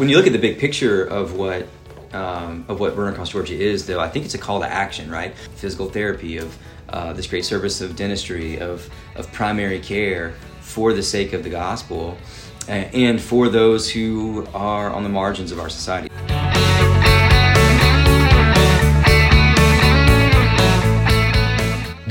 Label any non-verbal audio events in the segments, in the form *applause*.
When you look at the big picture of what um, of what Run Across Georgia is, though, I think it's a call to action, right? Physical therapy, of uh, this great service of dentistry, of of primary care for the sake of the gospel, and for those who are on the margins of our society.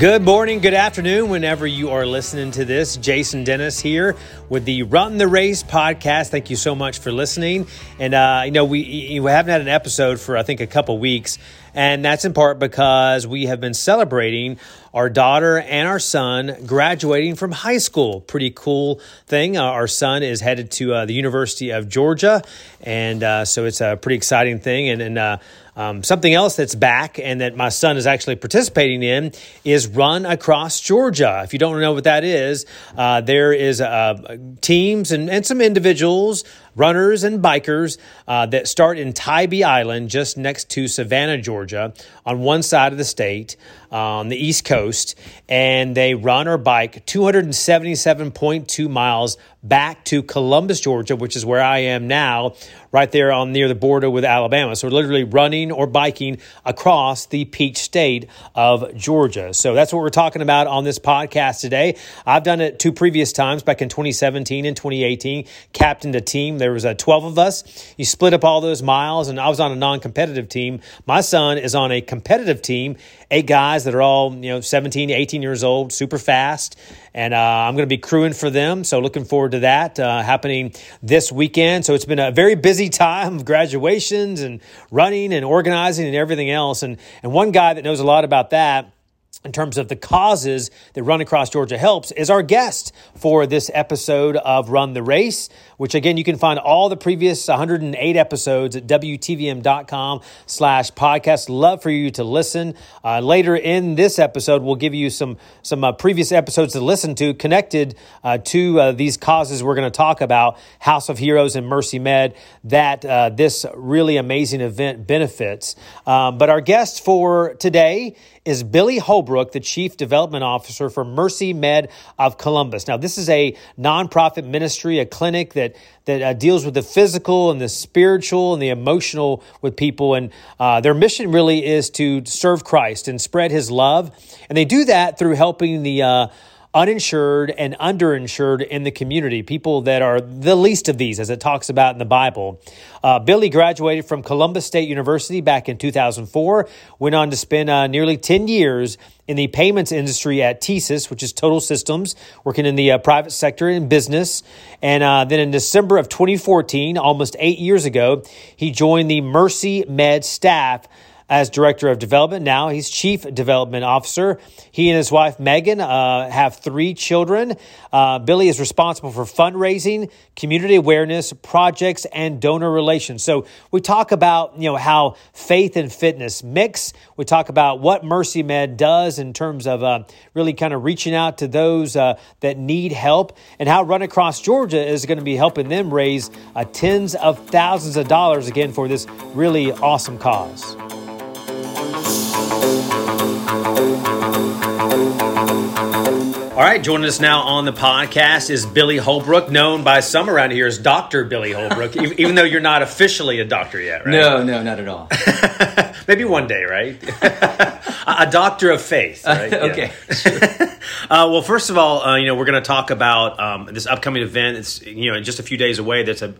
Good morning, good afternoon, whenever you are listening to this. Jason Dennis here with the Run the Race podcast. Thank you so much for listening. And, uh, you know, we, we haven't had an episode for, I think, a couple weeks. And that's in part because we have been celebrating our daughter and our son graduating from high school. Pretty cool thing. Uh, our son is headed to uh, the University of Georgia. And uh, so it's a pretty exciting thing. And, and uh, um, something else that's back and that my son is actually participating in is Run Across Georgia. If you don't know what that is, uh, there is uh, teams and, and some individuals runners and bikers uh, that start in Tybee Island, just next to Savannah, Georgia, on one side of the state on the East Coast, and they run or bike 277.2 miles back to Columbus, Georgia, which is where I am now, right there on near the border with Alabama. So we're literally running or biking across the peach state of Georgia. So that's what we're talking about on this podcast today. I've done it two previous times back in 2017 and 2018, captained a team. There was uh, 12 of us. You split up all those miles, and I was on a non-competitive team. My son is on a competitive team, eight guys that are all you know 17 18 years old super fast. And uh, i'm going to be crewing for them so looking forward to that uh, happening this weekend. So it's been a very busy time of graduations and running and organizing and everything else. And and one guy that knows a lot about that in terms of the causes that Run Across Georgia helps is our guest for this episode of Run the Race, which again, you can find all the previous 108 episodes at WTVM.com slash podcast. Love for you to listen. Uh, later in this episode, we'll give you some, some uh, previous episodes to listen to connected uh, to uh, these causes we're going to talk about, House of Heroes and Mercy Med, that uh, this really amazing event benefits. Um, but our guest for today is Billy Holbrook, the Chief Development Officer for Mercy Med of Columbus. Now, this is a nonprofit ministry, a clinic that that uh, deals with the physical and the spiritual and the emotional with people, and uh, their mission really is to serve Christ and spread His love, and they do that through helping the uh, uninsured and underinsured in the community, people that are the least of these, as it talks about in the Bible. Uh, Billy graduated from Columbus State University back in 2004, went on to spend uh, nearly 10 years in the payments industry at TSYS, which is Total Systems, working in the uh, private sector in business. And uh, then in December of 2014, almost eight years ago, he joined the Mercy Med staff as director of development. Now he's chief development officer. He and his wife Megan uh, have three children. Uh, Billy is responsible for fundraising, community awareness, projects, and donor relations. So we talk about you know how faith and fitness mix. We talk about what Mercy Med does in terms of uh, really kind of reaching out to those uh, that need help, and how Run Across Georgia is going to be helping them raise uh, tens of thousands of dollars again for this really awesome cause. All right, joining us now on the podcast is Billy Holbrook, known by some around here as Dr. Billy Holbrook, *laughs* even though you're not officially a doctor yet, right? No, no, not at all. *laughs* Maybe one day, right? *laughs* a doctor of faith, right? Uh, okay. *laughs* uh, well, first of all, uh, you know, we're going to talk about um, this upcoming event. It's, you know, just a few days away. That's a,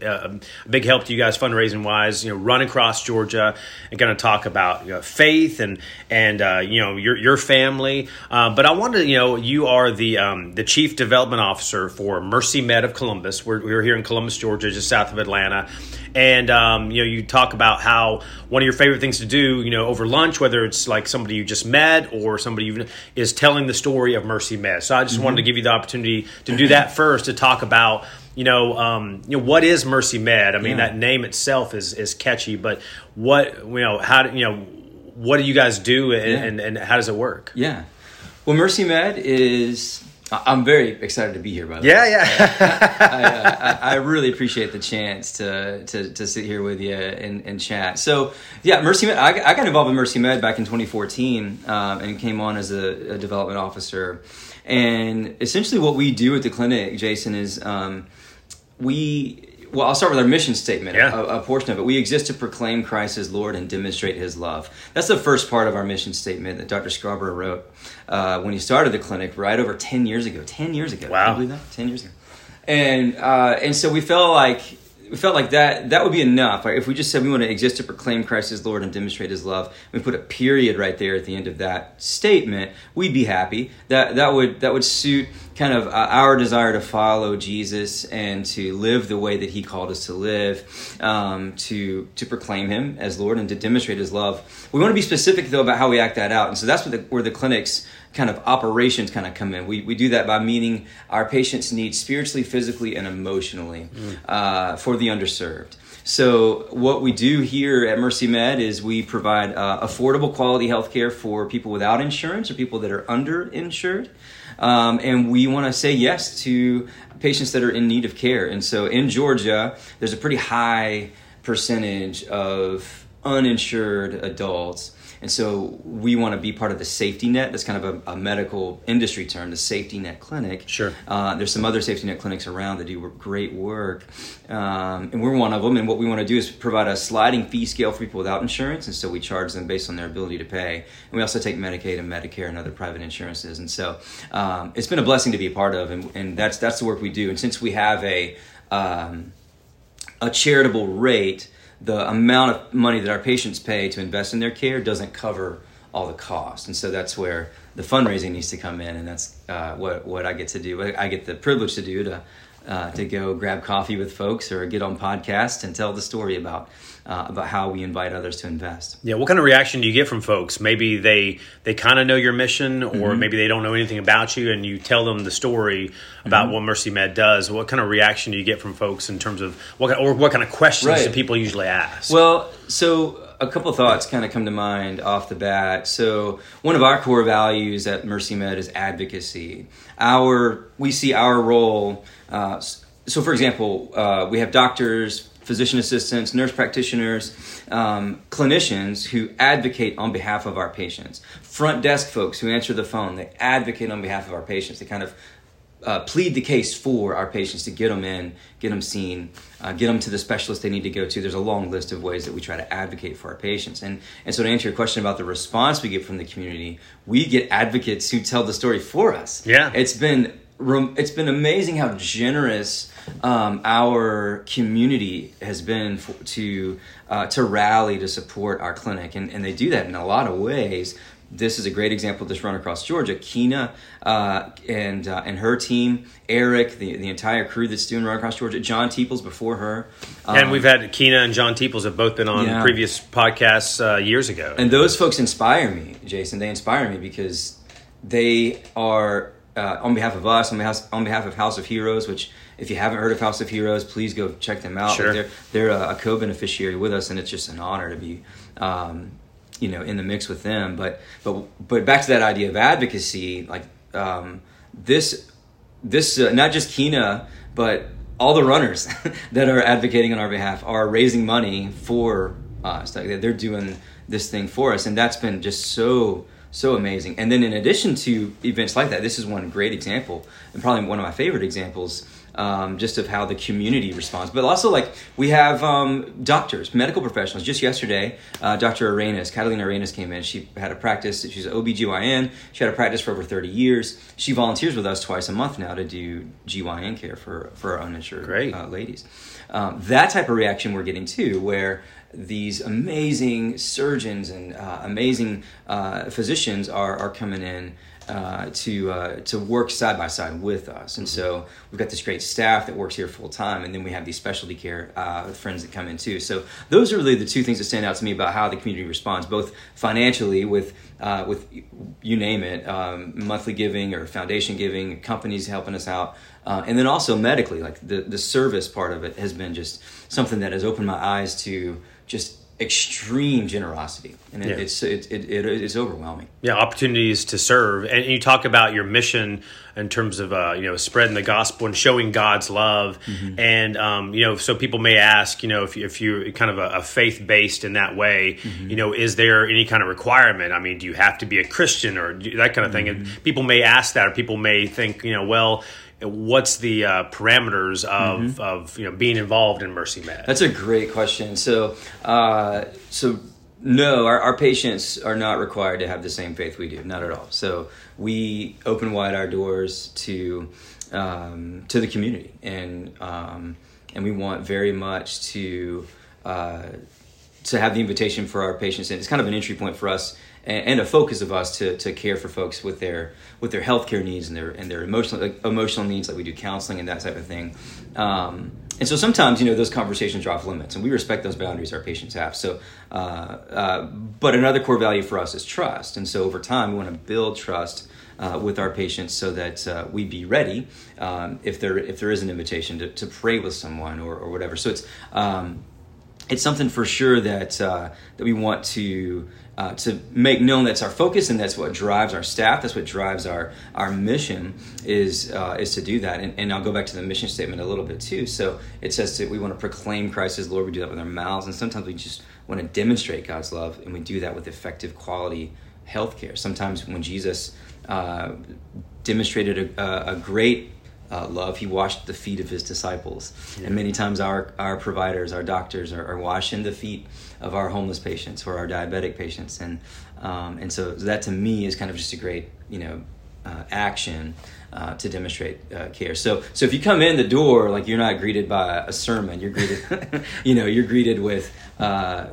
a big help to you guys fundraising wise, you know, run across Georgia and going to talk about you know, faith and, and uh, you know, your, your family. Uh, but I wanted, you know, you are the, um, the chief development officer for Mercy Med of Columbus. We're, we're here in Columbus, Georgia, just south of Atlanta and um, you know you talk about how one of your favorite things to do you know over lunch whether it's like somebody you just met or somebody you is telling the story of mercy med so i just mm-hmm. wanted to give you the opportunity to do that first to talk about you know, um, you know, what is Mercy Med? I mean, yeah. that name itself is is catchy, but what you know, how do you know, what do you guys do, and, yeah. and, and how does it work? Yeah, well, Mercy Med is I'm very excited to be here. By the yeah, way, yeah, *laughs* I, uh, I, I, *laughs* really appreciate the chance to to, to sit here with you and, and chat. So, yeah, Mercy Med. I, I got involved in Mercy Med back in 2014 um, and came on as a, a, development officer. And essentially, what we do at the clinic, Jason, is um, we well, I'll start with our mission statement, Yeah. a, a portion of it. We exist to proclaim Christ as Lord and demonstrate His love. That's the first part of our mission statement that Dr. Scarborough wrote uh, when he started the clinic right over 10 years ago. 10 years ago. Wow. Believe that? 10 years ago. And, uh, and so we felt like we felt like that that would be enough. Like if we just said we want to exist to proclaim Christ as Lord and demonstrate His love, we put a period right there at the end of that statement, we'd be happy. That that would that would suit kind of uh, our desire to follow Jesus and to live the way that He called us to live, um, to to proclaim Him as Lord and to demonstrate His love. We want to be specific though about how we act that out, and so that's what the, where the clinics kind of operations kind of come in. We, we do that by meeting our patients' needs spiritually, physically, and emotionally uh, for the underserved. So what we do here at Mercy Med is we provide uh, affordable quality health care for people without insurance or people that are underinsured. Um, and we want to say yes to patients that are in need of care. And so in Georgia, there's a pretty high percentage of uninsured adults. And so we want to be part of the safety net. That's kind of a, a medical industry term, the safety net clinic. Sure. Uh, there's some other safety net clinics around that do great work, um, and we're one of them. And what we want to do is provide a sliding fee scale for people without insurance, and so we charge them based on their ability to pay. And we also take Medicaid and Medicare and other private insurances. And so um, it's been a blessing to be a part of, and, and that's that's the work we do. And since we have a um, a charitable rate, the amount of money that our patients pay to invest in their care doesn't cover all the cost, and so that's where the fundraising needs to come in, and that's uh, what what I get to do. I get the privilege to do to uh, to go grab coffee with folks or get on podcast and tell the story about uh, about how we invite others to invest. Yeah, what kind of reaction do you get from folks? Maybe they they kind of know your mission, or Mm-hmm. maybe they don't know anything about you, and you tell them the story about Mm-hmm. what Mercy Med does. What kind of reaction do you get from folks in terms of what kind, or what kind of questions Right. do people usually ask? Well, so a couple thoughts kind of come to mind off the bat. So one of our core values at Mercy Med is advocacy. Our we see our role. Uh, so, for example, uh, we have doctors, physician assistants, nurse practitioners, um, clinicians who advocate on behalf of our patients. Front desk folks who answer the phone, they advocate on behalf of our patients. They kind of uh, plead the case for our patients to get them in, get them seen, uh, get them to the specialist they need to go to. There's a long list of ways that we try to advocate for our patients. And, and so, to answer your question about the response we get from the community, we get advocates who tell the story for us. Yeah. It's been, it's been amazing how generous um, our community has been for, to, uh, to rally to support our clinic. And, and they do that in a lot of ways this is a great example of this run across Georgia. Keena uh, and uh, and her team, Eric, the, the entire crew that's doing run across Georgia, John Teeples before her, um, and we've had Keena and John Teeples have both been on Yeah. previous podcasts uh, years ago. and those folks inspire me, Jason. They inspire me because they are uh, on behalf of us, on behalf on behalf of House of Heroes. Which, if you haven't heard of House of Heroes, please go check them out. Sure. They're they're a, a co-beneficiary with us, and it's just an honor to be. Um, you know, in the mix with them, but but but back to that idea of advocacy, like um, this this uh, not just Kina, but all the runners *laughs* that are advocating on our behalf are raising money for us. Like they're doing this thing for us, and that's been just so so amazing. And then in addition to events like that, this is one great example, and probably one of my favorite examples. Um, just of how the community responds, but also like we have um, doctors, medical professionals. Just yesterday, uh, Dr. Arenas, Catalina Arenas came in. She had a practice. She's an OBGYN. She had a practice for over 30 years. She volunteers with us twice a month now to do GYN care for, for our uninsured. Uh, ladies. Um, that type of reaction we're getting too, where these amazing surgeons and uh, amazing uh, physicians are, are coming in uh, to uh, to work side by side with us, and so we've got this great staff that works here full time, and then we have these specialty care uh, friends that come in too. So those are really the two things that stand out to me about how the community responds, both financially with uh, with you name it, um, monthly giving or foundation giving, companies helping us out, uh, and then also medically, like the the service part of it has been just something that has opened my eyes to just extreme generosity, and it, Yeah. it's it, it, it, it's overwhelming. yeah, opportunities to serve, and you talk about your mission in terms of uh, you know spreading the gospel and showing God's love, Mm-hmm. and um, you know, so people may ask, you know, if, if you're kind of a, a faith based in that way, Mm-hmm. you know, is there any kind of requirement? I mean, do you have to be a Christian or do- that kind of thing? Mm-hmm. And people may ask that, or people may think, you know, well. What's the uh, parameters of, mm-hmm. of you know being involved in Mercy Med? That's a great question. So uh, so no, our, our patients are not required to have the same faith we do, not at all. So we open wide our doors to um, to the community, and um, and we want very much to uh, to have the invitation for our patients, and it's kind of an entry point for us and, a focus of us to, to care for folks with their with their healthcare needs and their and their emotional like, emotional needs, like we do counseling and that type of thing. Um, and so sometimes you know those conversations are off limits, and we respect those boundaries our patients have. So, uh, uh, but another core value for us is trust, and so over time we want to build trust. Uh, with our patients, so that uh, we be ready um, if there if there is an invitation to, to pray with someone or, or whatever. So it's um, it's something for sure that uh, that we want to uh, to make known that's our focus and that's what drives our staff that's what drives our our mission is uh, is to do that. And, and, I'll go back to the mission statement a little bit too. So it says that we want to proclaim Christ as Lord. We do that with our mouths. And sometimes we just want to demonstrate God's love and we do that with effective quality healthcare. Sometimes when Jesus uh, demonstrated a, a great uh, love. He washed the feet of his disciples. Yeah. And many times our, our providers, our doctors are, are, washing the feet of our homeless patients or our diabetic patients. And, um, and so that to me is kind of just a great, you know, uh, action uh, to demonstrate uh, care. So, so if you come in the door, like you're not greeted by a sermon, you're greeted, *laughs* you know, you're greeted with uh,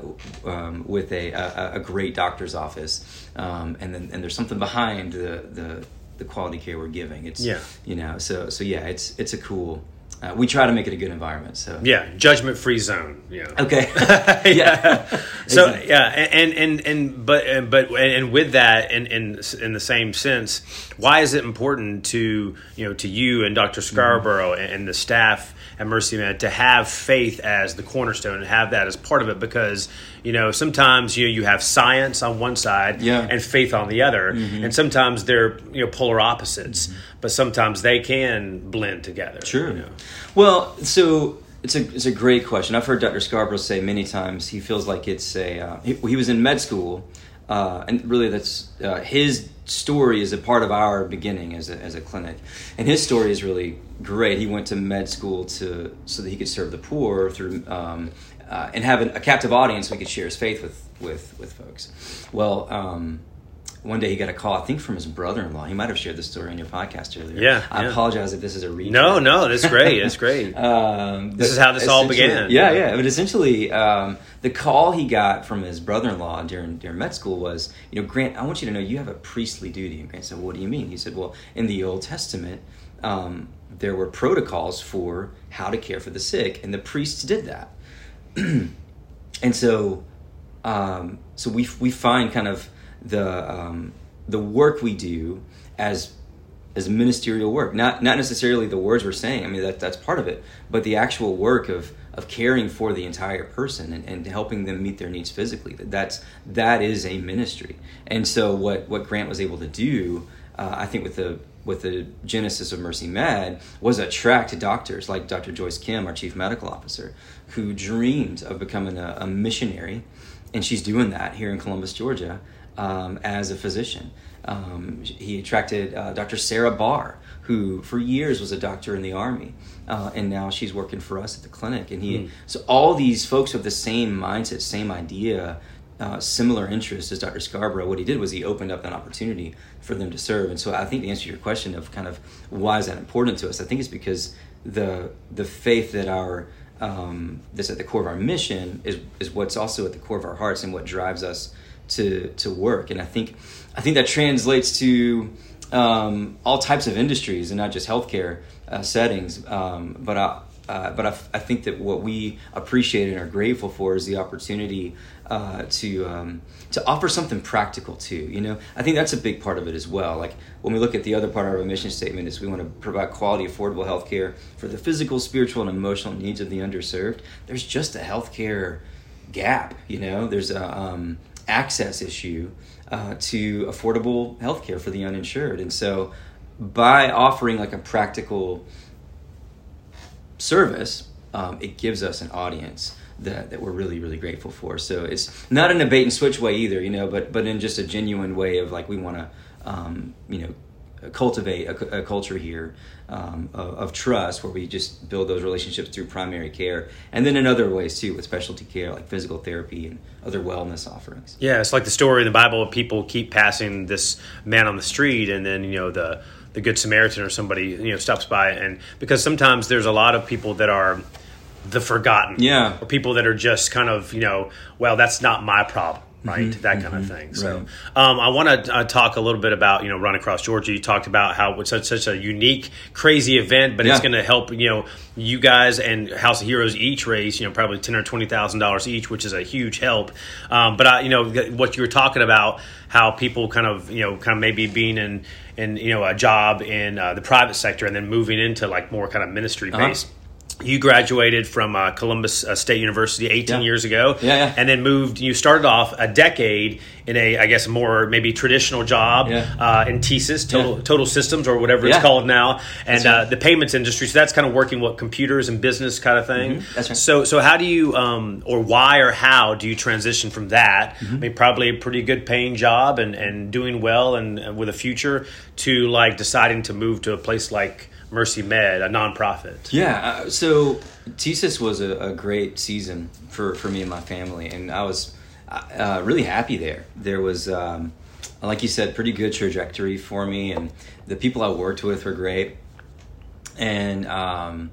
um, with a, a, a great doctor's office, um, and then and there's something behind the the the quality care we're giving. It's yeah, you know, so so yeah, it's it's a cool. Uh, we try to make it a good environment. So yeah, judgment free zone. Yeah. Okay. *laughs* *laughs* yeah. *laughs* so yeah, and and and but but and with that, in in in the same sense, why is it important to you know to you and Dr. Scarborough mm-hmm. and the staff at Mercy Med to have faith as the cornerstone and have that as part of it because you know sometimes you know you have science on one side yeah. and faith on the other mm-hmm. and sometimes they're you know polar opposites mm-hmm. but sometimes they can blend together True. You know? well so it's a it's a great question. I've heard Dr. Scarborough say many times he feels like it's a uh, he, he, was in med school, uh, and really that's uh, his story is a part of our beginning as a, as a clinic. And his story is really great. He went to med school to so that he could serve the poor through um, uh, and have a captive audience so he could share his faith with with with folks. Well. Um, one day he got a call, I think from his brother-in-law. He might have shared the story on your podcast earlier. Yeah, I yeah. apologize if this is a reach. No, no, that's great. That's *laughs* great. um, this is how this all began. Yeah, yeah. But essentially, um, the call he got from his brother-in-law during during med school was, you know, Grant, I want you to know you have a priestly duty. And Grant said, well, "What do you mean?" He said, "Well, in the Old Testament, um, there were protocols for how to care for the sick, and the priests did that." *clears throat* and so, um, so we we find kind of the um, the work we do as as ministerial work. Not not necessarily the words we're saying. I mean that that's part of it, but the actual work of of caring for the entire person and, and helping them meet their needs physically. That's that is a ministry. And so what what Grant was able to do, uh, I think with the with the genesis of Mercy Med was attract doctors like Dr. Joyce Kim, our chief medical officer, who dreamed of becoming a, a missionary, and she's doing that here in Columbus, Georgia um, as a physician. Um, he attracted uh, Dr. Sarah Barr, who for years was a doctor in the army, uh, and now she's working for us at the clinic. And he, mm. so all these folks have the same mindset, same idea, uh, similar interests as Dr. Scarborough. What he did was he opened up an opportunity for them to serve. And so I think the answer to your question of kind of why is that important to us, I think it's because the the faith that our um, that's at the core of our mission is is what's also at the core of our hearts and what drives us to to work. And I think I think that translates to um, all types of industries and not just healthcare uh, settings. Um, but I, uh, but I, I, think that what we appreciate and are grateful for is the opportunity uh, to um, to offer something practical too. You know, I think that's a big part of it as well. Like when we look at the other part of our mission statement is we want to provide quality, affordable healthcare for the physical, spiritual, and emotional needs of the underserved. There's just a healthcare gap. You know, there's a um, access issue uh, to affordable health care for the uninsured. And so by offering like a practical service, um, it gives us an audience that, that we're really, really grateful for. So it's not in a bait and switch way either, you know, but, but in just a genuine way of like, we want to, um, you know, cultivate a, a culture here um, of, of, trust where we just build those relationships through primary care and then in other ways too with specialty care like physical therapy and other wellness offerings. Yeah it's like the story in the bible of people keep passing this man on the street and then you know the the good samaritan or somebody you know stops by and because sometimes there's a lot of people that are the forgotten yeah. or people that are just kind of you know well that's not my problem right? Mm-hmm, that kind mm-hmm, of thing. So, right. um, I want to uh, talk a little bit about you know Run Across Georgia. You talked about how it's such, such a unique, crazy event, but yeah. it's going to help you know you guys and House of Heroes each raise you know probably ten or twenty thousand dollars each, which is a huge help. Um, but I, you know what you were talking about, how people kind of you know kind of maybe being in in you know a job in uh, the private sector and then moving into like more kind of ministry based. Uh-huh you graduated from uh, Columbus uh, State University 18 yeah. years ago, yeah, yeah. and then moved. You started off a decade in a, I guess, more maybe traditional job yeah. uh, in TSYS, Total Total Systems, or whatever it's called now, and uh, the payments industry. So that's kind of working what computers and business kind of thing. Mm-hmm. That's right. So, so how do you, um, or why, or how do you transition from that? Mm-hmm. I mean, probably a pretty good paying job and and doing well and, and with a future to like deciding to move to a place like Mercy Med, a nonprofit. Yeah, uh, so TSYS was a, a, great season for, for me and my family, and I was uh, really happy there. There was, um, like you said, pretty good trajectory for me, and the people I worked with were great. And um,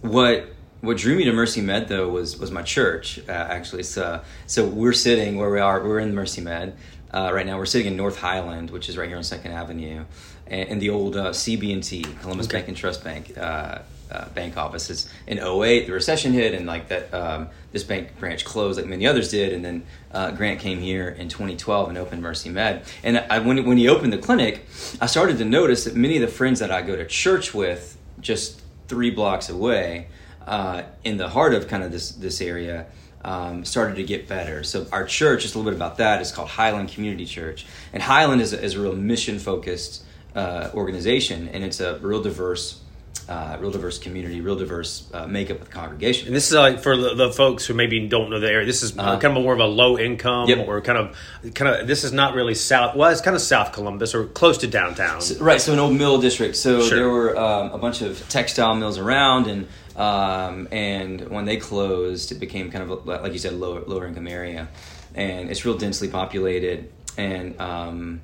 what what drew me to Mercy Med though was was my church uh, actually. So so we're sitting where we are. We're in Mercy Med uh, right now. We're sitting in North Highland, which is right here on Second Avenue in the old uh, CB&T, Columbus okay. Bank and Trust Bank. Uh, uh, bank offices in 08 the recession hit and like that um, this bank branch closed like many others did and then uh, grant came here in 2012 and opened mercy med and I, when, when he opened the clinic i started to notice that many of the friends that i go to church with just three blocks away uh, in the heart of kind of this this area um, started to get better. So our church, just a little bit about that, is called Highland Community Church, and Highland is a, is a real mission focused uh, organization, and it's a real diverse. Uh, real diverse community, real diverse uh, makeup of the congregation. And this is like for the, the, folks who maybe don't know the area. This is uh-huh. kind of more of a low income, yep. or kind of, kind of. This is not really south. Well, it's kind of South Columbus or close to downtown. So, right. So an old mill district. So sure. there were um, a bunch of textile mills around, and um, and when they closed, it became kind of a, like you said, lower lower income area, and it's real densely populated, and um,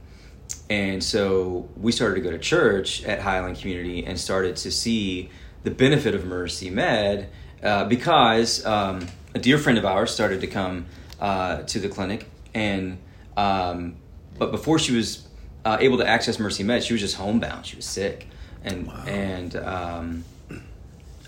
and so we started to go to church at Highland Community and started to see the benefit of Mercy Med uh, because um, a dear friend of ours started to come uh, to the clinic, and um, but before she was uh, able to access Mercy Med, she was just homebound. She was sick, and wow. and um,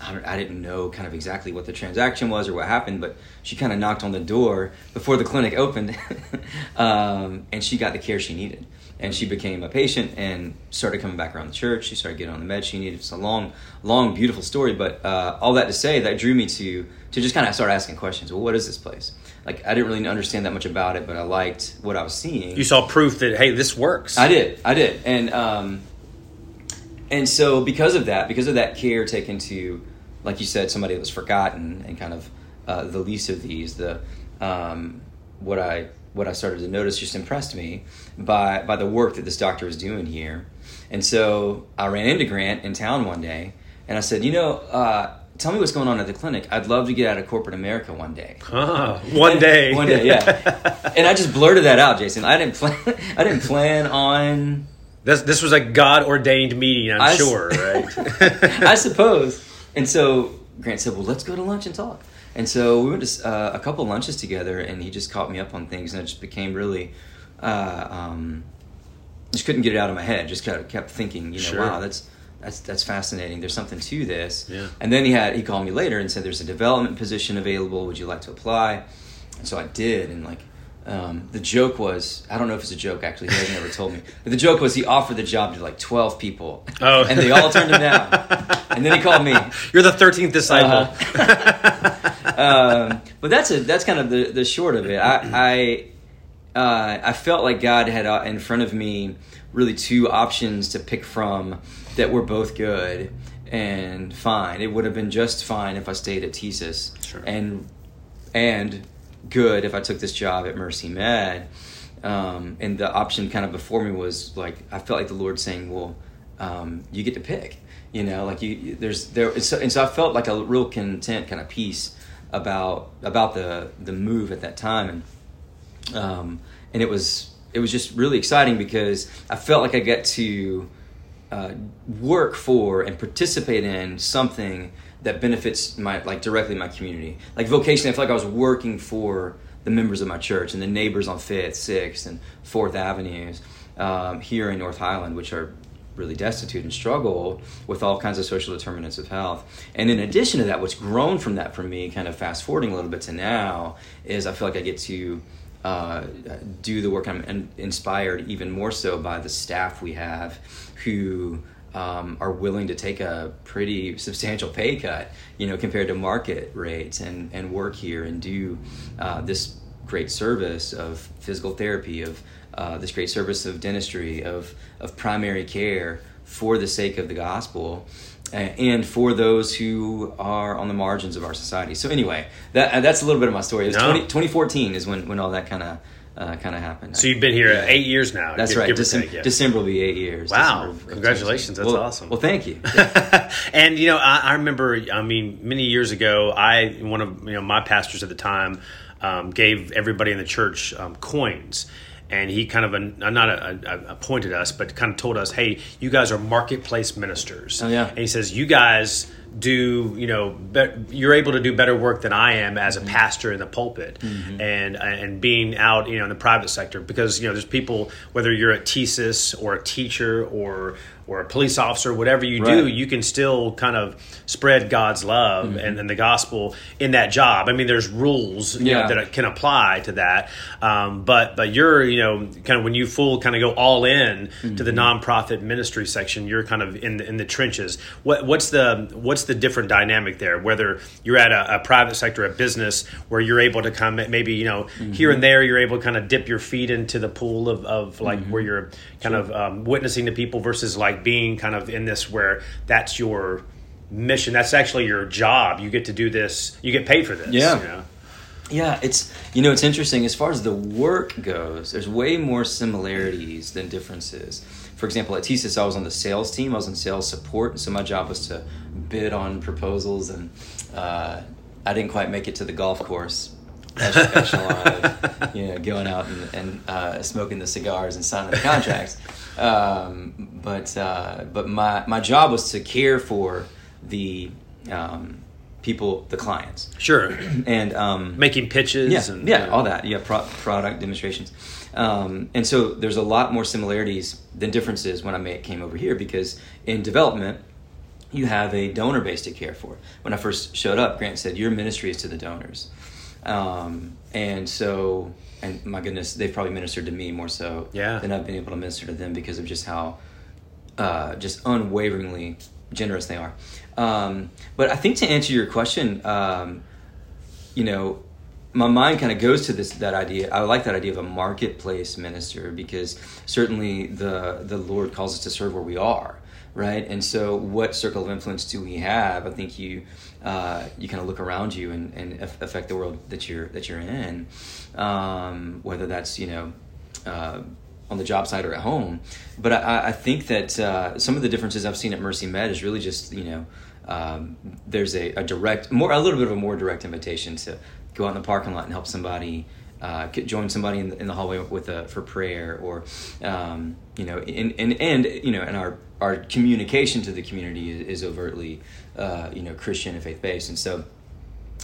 I, didn't know kind of exactly what the transaction was or what happened, but she kind of knocked on the door before the clinic opened, *laughs* um, and she got the care she needed and she became a patient and started coming back around the church. She started getting on the med she needed. It's a long, long, beautiful story. But uh, all that to say, that drew me to to just kind of start asking questions. Well, what is this place? Like I didn't really understand that much about it, but I liked what I was seeing. You saw proof that hey, this works. I did, I did, and um, and so because of that, because of that care taken to, like you said, somebody that was forgotten and kind of uh, the least of these, the um, what I what I started to notice just impressed me by by the work that this doctor was doing here. And so I ran into Grant in town one day, and I said, you know, uh, tell me what's going on at the clinic. I'd love to get out of corporate America one day. Ah, one day, one day, yeah. *laughs* and I just blurted that out, Jason. I didn't plan. *laughs* I didn't plan on. This this was a God ordained meeting, I'm I sure, right? *laughs* I suppose. And so Grant said, "Well, let's go to lunch and talk." And so we went to uh, a couple lunches together, and he just caught me up on things, and it just became really, uh, um, just couldn't get it out of my head. Just kept kept thinking, you know, sure. wow, that's that's that's fascinating. There's something to this. Yeah. And then he had he called me later and said, "There's a development position available. Would you like to apply?" And so I did, and like um, the joke was, I don't know if it's a joke actually, he hasn't ever told me. But the joke was he offered the job to like 12 people. Oh. And they all turned him down. and then he called me. *laughs* You're the 13th disciple. Uh-huh. *laughs* um, but that's a, that's kind of the, the short of it. I, I, uh, I felt like God had uh, in front of me really two options to pick from that were both good and fine. It would have been just fine if I stayed at TSYS, Sure. And, and good if I took this job at Mercy Med. Um, and the option kind of before me was like I felt like the Lord saying, "Well, um, you get to pick. You know, like you there's there and so, and so I felt like a real content kind of peace about about the the move at that time and um, and it was it was just really exciting because I felt like I got to uh, work for and participate in something that benefits my like directly my community. Like vocationally, I feel like I was working for the members of my church and the neighbors on Fifth, Sixth, and Fourth Avenues um, here in North Highland, which are really destitute and struggle with all kinds of social determinants of health. And in addition to that, what's grown from that for me, kind of fast forwarding a little bit to now, is I feel like I get to uh, do the work. I'm inspired even more so by the staff we have who um, are willing to take a pretty substantial pay cut, you know, compared to market rates and, and work here and do uh, this great service of physical therapy, of uh, this great service of dentistry, of, of primary care for the sake of the gospel and for those who are on the margins of our society. So anyway, that that's a little bit of my story. It was no. 20, 2014 is when, when all that kind of uh, kind of happened. So you've been here yeah. eight years now. That's right. December, take, December will be eight years. Wow! Congratulations. That's well, awesome. Well, thank you. *laughs* and you know, I, I, remember. I mean, many years ago, I one of you know my pastors at the time um, gave everybody in the church um, coins and he kind of uh, not a, a, appointed us, but kind of told us, "Hey, you guys are marketplace ministers." Oh yeah. And he says, "You guys do you know be, you're able to do better work than I am as a mm-hmm. pastor in the pulpit mm-hmm. and and being out you know in the private sector because you know there's people whether you're a TSYS or a teacher or or a police officer, whatever you right. do, you can still kind of spread God's love mm-hmm. and, and, the gospel in that job. I mean, there's rules yeah. know, that can apply to that, um, but but you're you know kind of when you full kind of go all in mm-hmm. to the mm-hmm. nonprofit ministry section, you're kind of in the, in the trenches. What what's the what's the different dynamic there? Whether you're at a, a private sector, a business where you're able to come maybe you know mm-hmm. here and there, you're able to kind of dip your feet into the pool of, of like mm-hmm. where you're kind sure. of um, witnessing to people versus like being kind of in this where that's your mission. That's actually your job. You get to do this. You get paid for this. Yeah. You know? Yeah, it's you know it's interesting as far as the work goes. There's way more similarities than differences. For example, at TSYS, I was on the sales team. I was in sales support, and so my job was to bid on proposals, and uh, I didn't quite make it to the golf course echelon *laughs* you know going out and, and uh, smoking the cigars and signing the contracts. *laughs* Um, but uh, but my my job was to care for the um, people, the clients. Sure. *clears throat* And um, making pitches. Yeah, and, yeah, all that. Yeah, pro- product demonstrations. Um, and so there's a lot more similarities than differences when I came over here because in development you have a donor base to care for. When I first showed up, Grant said, "Your ministry is to the donors." Um, and so, and my goodness, they've probably ministered to me more so yeah. than I've been able to minister to them because of just how, uh, just unwaveringly generous they are. Um, but I think to answer your question, um, you know, my mind kind of goes to this that idea. I like that idea of a marketplace minister because certainly the the Lord calls us to serve where we are, right? And so, what circle of influence do we have? I think you uh, you kind of look around you and, and affect the world that you're that you're in, um, whether that's you know. Uh, on the job site or at home, but I, I think that uh, some of the differences I've seen at Mercy Med is really just you know um, there's a, a, direct more a little bit of a more direct invitation to go out in the parking lot and help somebody uh, join somebody in the, in the hallway with a, for prayer or um, you know and, and and you know and our our communication to the community is, is overtly uh, you know Christian and faith based, and so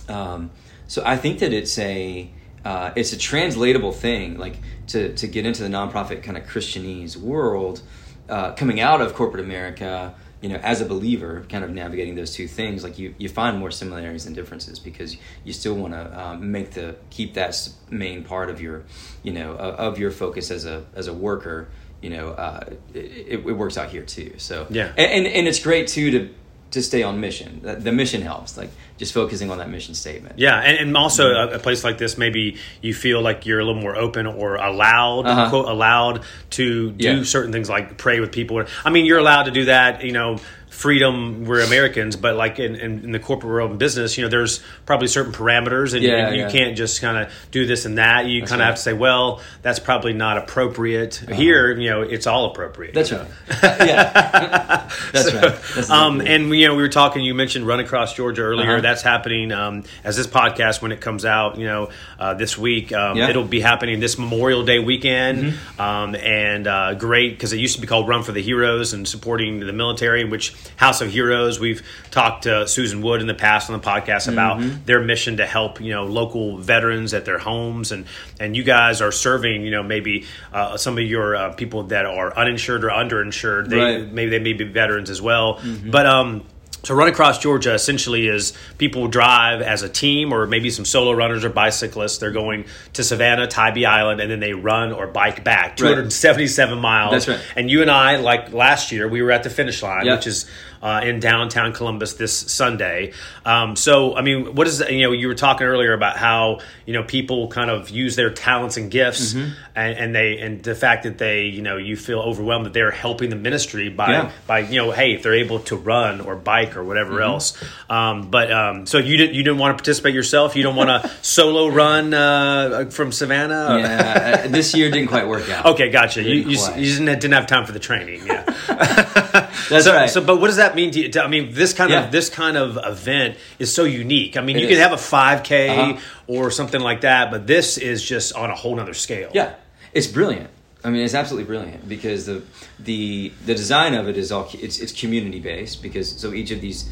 um, so I think that it's a uh, it's a translatable thing, like to to get into the nonprofit kind of Christianese world, uh, coming out of corporate America. You know, as a believer, kind of navigating those two things, like you, you find more similarities than differences because you still want to um, make the keep that main part of your, you know, of your focus as a as a worker you know, uh, it, it, works out here too. So yeah, and, and, and it's great too to to stay on mission. The mission helps, like just focusing on that mission statement. Yeah, and, and also mm-hmm. a, a, place like this, maybe you feel like you're a little more open or allowed, uh-huh. quote, allowed to do yeah. certain things like pray with people. I mean, you're allowed to do that, you know freedom. We're Americans, but like in, in, in the corporate world and business, you know, there's probably certain parameters, and, Yeah, and you yeah. can't just kind of do this and that. You kind of right. have to say, well, that's probably not appropriate. Here, you know, it's all appropriate. That's right. *laughs* yeah, that's right. That's Um, and you know, we were talking. You mentioned Run Across Georgia earlier. Uh-huh. That's happening um, as this podcast when it comes out. You know, uh, this week um, Yeah. Mm-hmm. it'll be happening this Memorial Day weekend, um, and uh, great because it used to be called Run for the Heroes and supporting the military. Which House of Heroes, we've talked to Susan Wood in the past on the podcast about Mm-hmm. their mission to help you know local veterans at their homes, and and you guys are serving you know maybe uh, some of your uh, people that are uninsured or underinsured. They Right. maybe they may be veterans as well, but um. So run across Georgia essentially is people drive as a team or maybe some solo runners or bicyclists. They're going to Savannah, Tybee Island, and then they run or bike back 277 miles. That's right. And you and I, like last year, we were at the finish line, Yeah. which is uh, in downtown Columbus this Sunday. Um, so, I mean, what is you know? You were talking earlier about how you know people kind of use their talents and gifts, Mm-hmm. and, and they and the fact that they you know you feel overwhelmed that they're helping the ministry by Yeah. by you know hey if they're able to run or bike or whatever Mm-hmm. else. Um, but um, so you didn't you didn't want to participate yourself. You don't want to *laughs* solo run uh, from Savannah. yeah, uh, this year didn't quite work out. Okay, gotcha. You, Didn't you, quite. you didn't, didn't have time for the training. Yeah. *laughs* *laughs* That's right. So, but what does that mean to you? I mean, this kind Yeah. of this kind of event is so unique. I mean, It you could have a 5K Uh-huh. or something like that, but this is just on a whole nother scale. Yeah, it's brilliant. I mean, it's absolutely brilliant because the the the design of it is all it's it's community based because so each of these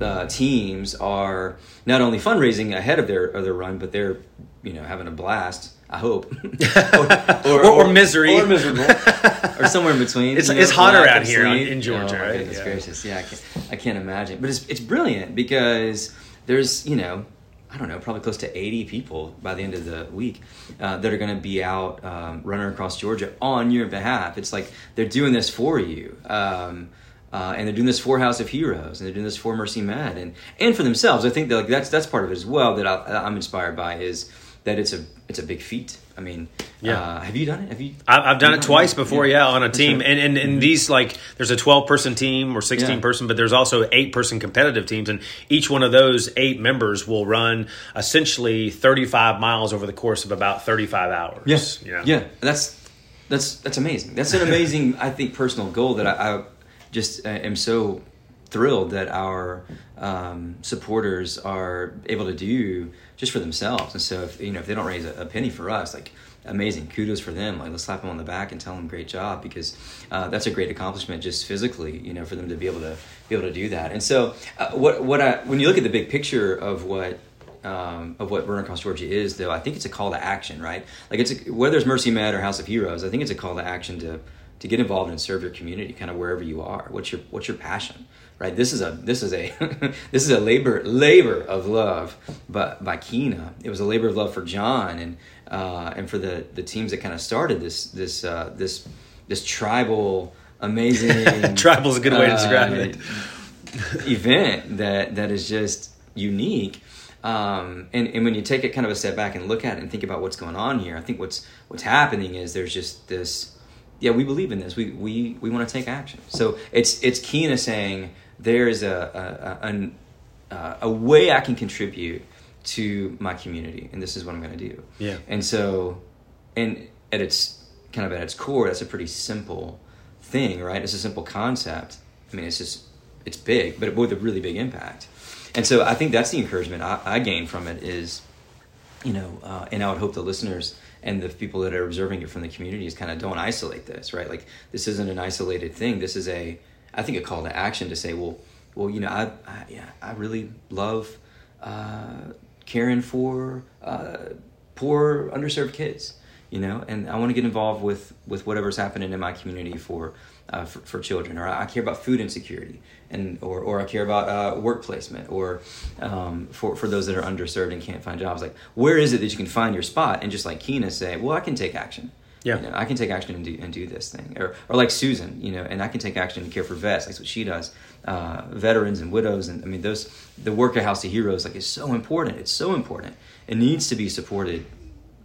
uh, teams are not only fundraising ahead of their of their run, but they're you know having a blast. I hope, *laughs* or, Or- or misery. or miserable, or somewhere in between. It's- you know, it's hotter out here sleep. in Georgia, Oh, right? goodness Yeah. gracious, yeah, I can't, I can't imagine. But it's it's brilliant because there's you know I don't know probably close to 80 people by the end of the week uh, that are going to be out um, running across Georgia on your behalf. It's like they're doing this for you. Um, uh, and they're doing this for House of Heroes, and they're doing this for Mercy Med, and and for themselves. I think that like that's that's part of it as well that I, I'm inspired by is that it's a it's a big feat. I mean, Yeah. uh, have you done it? Have you? I've, I've done it twice before, yeah, on a team, right. and and, and these like there's a 12 person team or 16 Yeah. person, but there's also eight person competitive teams, and each one of those eight members will run essentially 35 miles over the course of about 35 hours. Yes. you know? Yeah. That's that's that's amazing. That's an *laughs* amazing, I think, personal goal that I, I just uh, am so thrilled that our um, supporters are able to do just for themselves. And so, if you know, if they don't raise a, a penny for us, like amazing, kudos for them. Like let's slap them on the back and tell them great job because uh, that's a great accomplishment just physically. You know, for them to be able to be able to do that. And so, uh, what what I when you look at the big picture of what um, of what Run Across Georgia is, though, I think it's a call to action, right? Like it's a, whether it's Mercy Med or House of Heroes, I think it's a call to action to to get involved and serve your community, kind of wherever you are. What's your what's your passion, right? This is a this is a *laughs* this is a labor labor of love, but by Kina, it was a labor of love for John and uh, and for the the teams that kind of started this this uh, this this tribal amazing *laughs* Tribal's a good way to uh, describe it. event that that is just unique. Um, and, and when you take it kind of a step back and look at it and think about what's going on here, I think what's what's happening is there's just this. Yeah, we believe in this. We we, we want to take action. So it's it's Keena saying there is a a, an, uh, a way I can contribute to my community, and this is what I'm going to do. Yeah. And so, and at its kind of at its core, that's a pretty simple thing, right? It's a simple concept. I mean, it's just it's big, but with a really big impact. And so, I think that's the encouragement I, I gain from it is, you know, uh, and I would hope the listeners and the people that are observing it from the community is kind of don't isolate this, right? Like this isn't an isolated thing. This is a, I think, a call to action to say, well, well, you know, I, I yeah, I really love uh, caring for uh, poor, underserved kids, you know, and I want to get involved with with whatever's happening in my community for. Uh, for, for children, or I care about food insecurity, and or, or I care about uh, work placement, or um, for for those that are underserved and can't find jobs. Like, where is it that you can find your spot? And just like Keena say, well, I can take action. Yeah. You know, I can take action and do and do this thing, or or like Susan, you know, and I can take action and care for vets. That's what she does. Uh, veterans and widows, and I mean those the work at House of Heroes like is so important. It's so important. It needs to be supported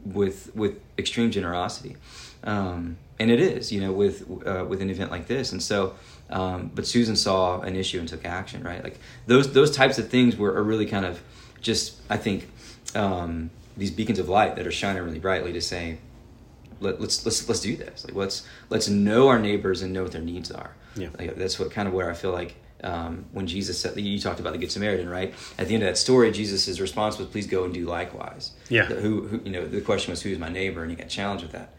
with with extreme generosity, um, and it is you know with uh, with an event like this, and so. Um, but Susan saw an issue and took action, right? Like those those types of things were are really kind of just I think um, these beacons of light that are shining really brightly to say, Let, let's let's let's do this. Like let's let's know our neighbors and know what their needs are. Yeah. Like, that's what kind of where I feel like um, when Jesus said, you talked about the Good Samaritan, right? At the end of that story, Jesus' response was, "Please go and do likewise." Yeah. The- who, who you know the question was, "Who's my neighbor?" And he got challenged with that.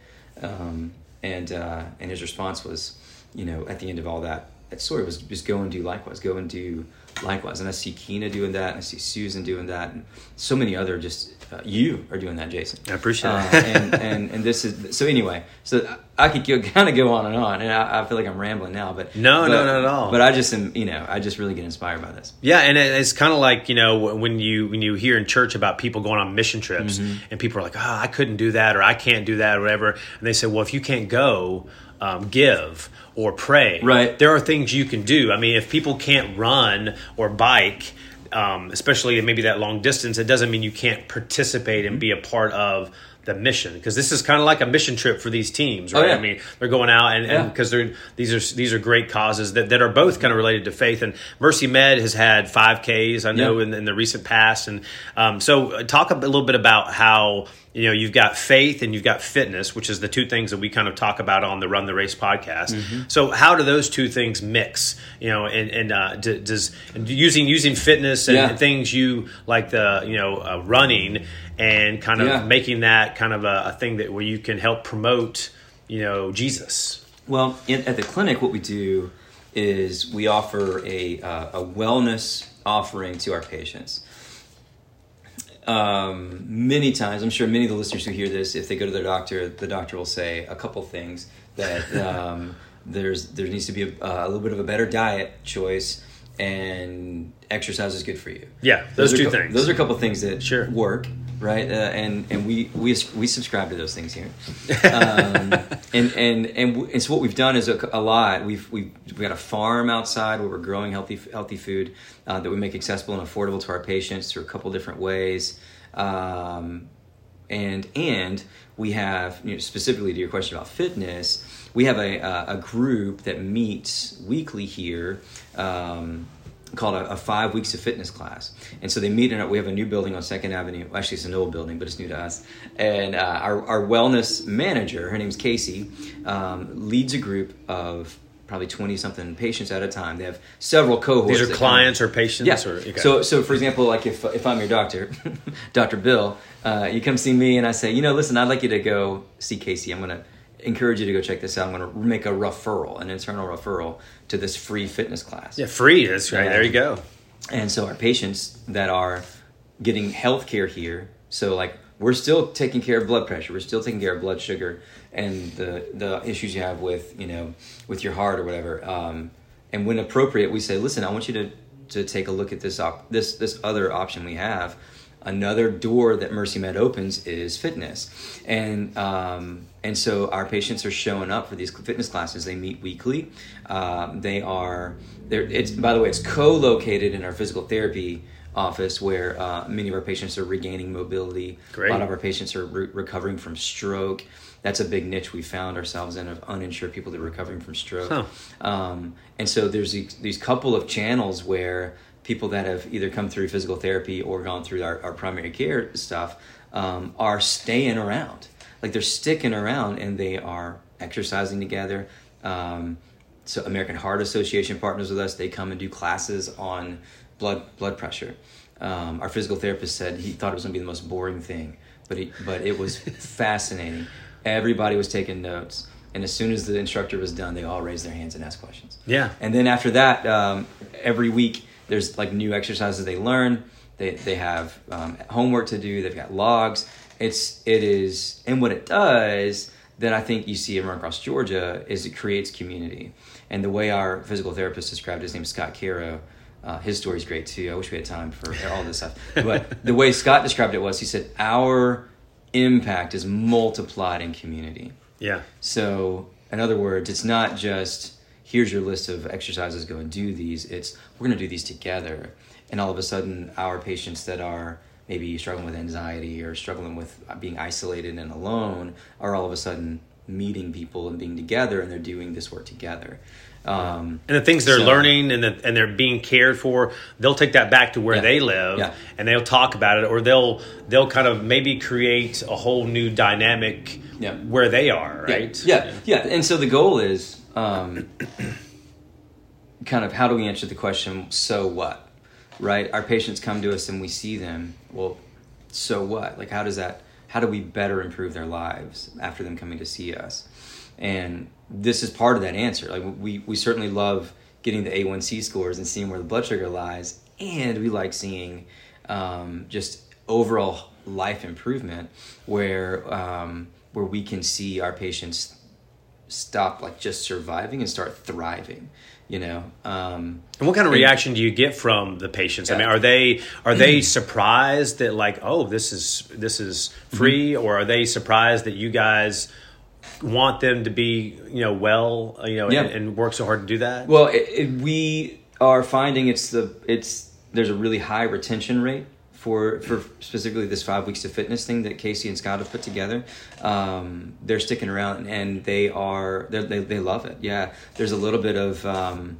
Um, and uh, and his response was, you know, at the end of all that that story was just go and do likewise, go and do likewise. And I see Keena doing that, and I see Susan doing that, and so many other just uh, you are doing that, Jason. I appreciate Uh, it. and, and and this is so anyway. So I could go, *laughs* kind of go on and on, and I, I feel like I'm rambling now, but No, but- no, not at all. But I just am, you know, I just really get inspired by this. Yeah, and it's kind of like you know when you when you hear in church about people going on mission trips, and people are like, "Oh, I couldn't do that," or "I can't do that," or whatever, and they say, "Well, if you can't go, um, give or pray." Right. There are things you can do. I mean, if people can't run or bike. Um, especially maybe that long distance, it doesn't mean you can't participate and be a part of the mission because this is kind of like a mission trip for these teams, Oh, right? yeah. I mean, they're going out and Yeah. because they're these are these are great causes that, that are both kind of related to faith. And Mercy Med has had five Ks, I know, Yeah. in, in the recent past. And um, so, uh, talk a little bit about how you know you've got faith and you've got fitness, which is the two things that we kind of talk about on the Run the Race podcast. Mm-hmm. So, how do those two things mix? You know, and and uh, d- does and using using fitness and, Yeah. and things you like the you know uh, running and kind of Yeah. making that kind of a, a thing that where you can help promote you know Jesus. Well, in, at the clinic, what we do is we offer a, uh, a wellness offering to our patients. Um, many times, I'm sure many of the listeners who hear this, if they go to their doctor, the doctor will say a couple things that *laughs* um, there's there needs to be a, a little bit of a better diet choice, and exercise is good for you. Yeah, those are two things. Those are a couple things that Sure. work, right? Uh, and and we we we subscribe to those things here. *laughs* Um, and and and w- and so what we've done is a, a lot. We've we've we got a farm outside where we're growing healthy healthy food uh, that we make accessible and affordable to our patients through a couple different ways. Um, and and we have you know, specifically to your question about fitness, we have a a, a group that meets weekly here. Um, called a, a five weeks of fitness class and so they meet in a, we have a new building on second avenue actually it's an old building but it's new to us and uh, our, our wellness manager her name's casey um, leads a group of probably 20 something patients at a time they have several cohorts These are that come. clients or patients? Yeah. Or, okay. So, so for example, like if if I'm your doctor, *laughs* Doctor Bill, uh, you come see me and I say, you know, listen, I'd like you to go see Casey. I'm gonna encourage you to go check this out. I'm gonna make a referral, an internal referral to this free fitness class. yeah, free. That's right. There you go. And so our patients that are getting health care here, so like we're still taking care of blood pressure, we're still taking care of blood sugar and the the issues you have with you know with your heart or whatever. Um, and when appropriate, we say, listen, I want you to to take a look at this op- this this other option we have. Another door that Mercy Med opens is fitness, and um, and so our patients are showing up for these fitness classes. They meet weekly. Um, they are there. It's by the way, it's co-located in our physical therapy office where uh, many of our patients are regaining mobility. Great. A lot of our patients are re- recovering from stroke. That's a big niche we found ourselves in of uninsured people that are recovering from stroke. Huh. Um, and so there's these, these couple of channels where people that have either come through physical therapy or gone through our, our primary care stuff um, are staying around. Like they're sticking around and they are exercising together. Um, so American Heart Association partners with us. They come and do classes on blood blood pressure. Um, our physical therapist said he thought it was going to be the most boring thing, but he, but it was *laughs* fascinating. Everybody was taking notes, and as soon as the instructor was done, they all raised their hands and asked questions. Yeah. And then after that, um, every week there's like new exercises they learn. They they have um, homework to do. They've got logs. It's it is, and what it does that I think you see around across Georgia is it creates community. And the way our physical therapist described, his name is Scott Caro. Uh, his story's great too. I wish we had time for all this stuff. But *laughs* the way Scott described it was, he said, "Our impact is multiplied in community." Yeah. So, in other words, it's not just here's your list of exercises, go and do these. It's we're going to do these together. And all of a sudden, our patients that are maybe struggling with anxiety or struggling with being isolated and alone are all of a sudden meeting people and being together and they're doing this work together. Um, and the things they're so- learning and, the, and they're being cared for, they'll take that back to where Yeah. they live Yeah. and they'll talk about it, or they'll they'll kind of maybe create a whole new dynamic Yeah. where they are, right? Yeah, yeah. And so the goal is um, *clears throat* kind of how do we answer the question, so what? Right? Our patients come to us and we see them. Well, so what? Like, how does that, how do we better improve their lives after them coming to see us? And this is part of that answer. Like, we, we certainly love getting the A1C scores and seeing where the blood sugar lies. And we like seeing um, just overall life improvement where, um, where we can see our patients stop like just surviving and start thriving you know um And what kind of And- reaction do you get from the patients? I mean, are they are they *clears throat* surprised that like, oh, this is this is free, Mm-hmm. or are they surprised that you guys want them to be you know well, you know, Yeah. and, and work so hard to do that? well it, it, we are finding it's the it's there's a really high retention rate for for specifically this five weeks to fitness thing that casey and scott have put together um they're sticking around and they are they they love it. Yeah. There's a little bit of um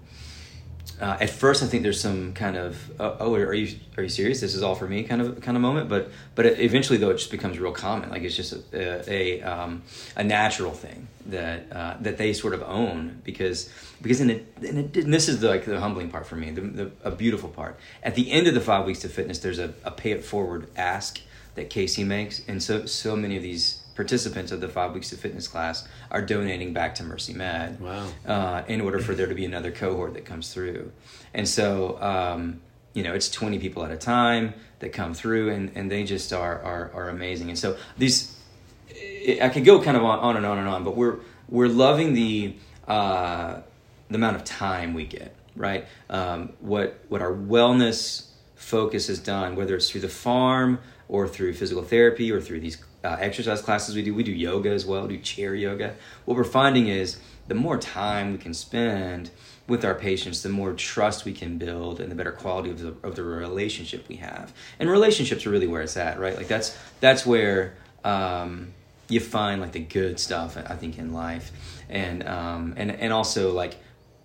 uh, at first, I think there's some kind of uh, oh, are you are you serious? This is all for me kind of kind of moment. But but eventually, though, it just becomes real common. Like it's just a a, um, a natural thing that uh, that they sort of own because because in it, and, it, and this is the, like the humbling part for me, the, the a beautiful part. At the end of the five weeks to fitness, there's a, a pay it forward ask that Casey makes, and so so many of these participants of the five weeks of fitness class are donating back to Mercy Med Wow. uh, in order for there to be another cohort that comes through. And so, um, you know, it's 20 people at a time that come through and, and they just are, are, are amazing. And so these, I could go kind of on, on and on and on, but we're, we're loving the, uh, the amount of time we get, right? Um, what, what our wellness focus has done, whether it's through the farm or through physical therapy or through these uh, exercise classes we do. We do yoga as well, do chair yoga. What we're finding is the more time we can spend with our patients, the more trust we can build and the better quality of the, of the relationship we have. And relationships are really where it's at, right? Like that's, that's where, um, you find like the good stuff, I think, in life. And, um, and, and also like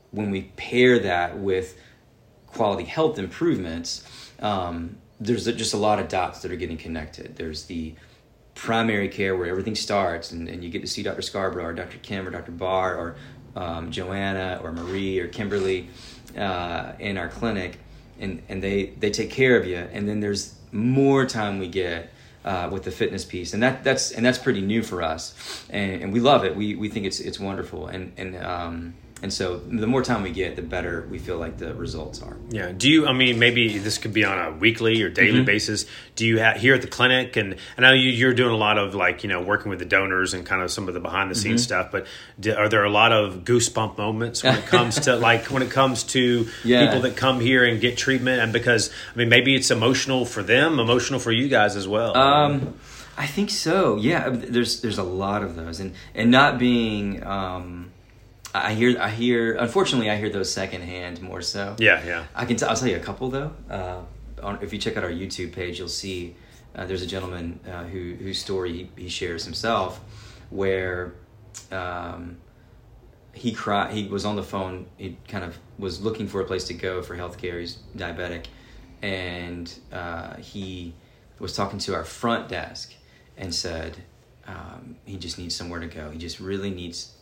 when we pair that with quality health improvements, um, there's just a lot of dots that are getting connected. There's the primary care where everything starts, and, and you get to see Dr. Scarborough or Dr. Kim or Dr. Barr or um, Joanna or Marie or Kimberly uh, in our clinic, and, and they, they take care of you. And then there's more time we get uh, with the fitness piece, and that that's and that's pretty new for us, and, and we love it. We we think it's it's wonderful, and and um, and so the more time we get, the better we feel like the results are. Yeah. Do you? I mean, maybe this could be on a weekly or daily Mm-hmm. basis. Do you have here at the clinic? And I know you, you're doing a lot of like you know working with the donors and kind of some of the behind the Mm-hmm. scenes stuff. But do, are there a lot of goosebump moments when it *laughs* comes to like when it comes to Yeah. people that come here and get treatment? And because I mean, maybe it's emotional for them, emotional for you guys as well. Um, I think so. Yeah, there's there's a lot of those, and and not being. Um, I hear I hear. Unfortunately, I hear those secondhand more so. yeah. Yeah. I can. T- I'll tell you a couple though. Uh, on, if you check out our YouTube page, you'll see uh, there's a gentleman uh, who whose story he, he shares himself, where um, he cried. He was on the phone. He kind of was looking for a place to go for healthcare. He's diabetic, and uh, he was talking to our front desk and said um, he just needs somewhere to go. He just really needs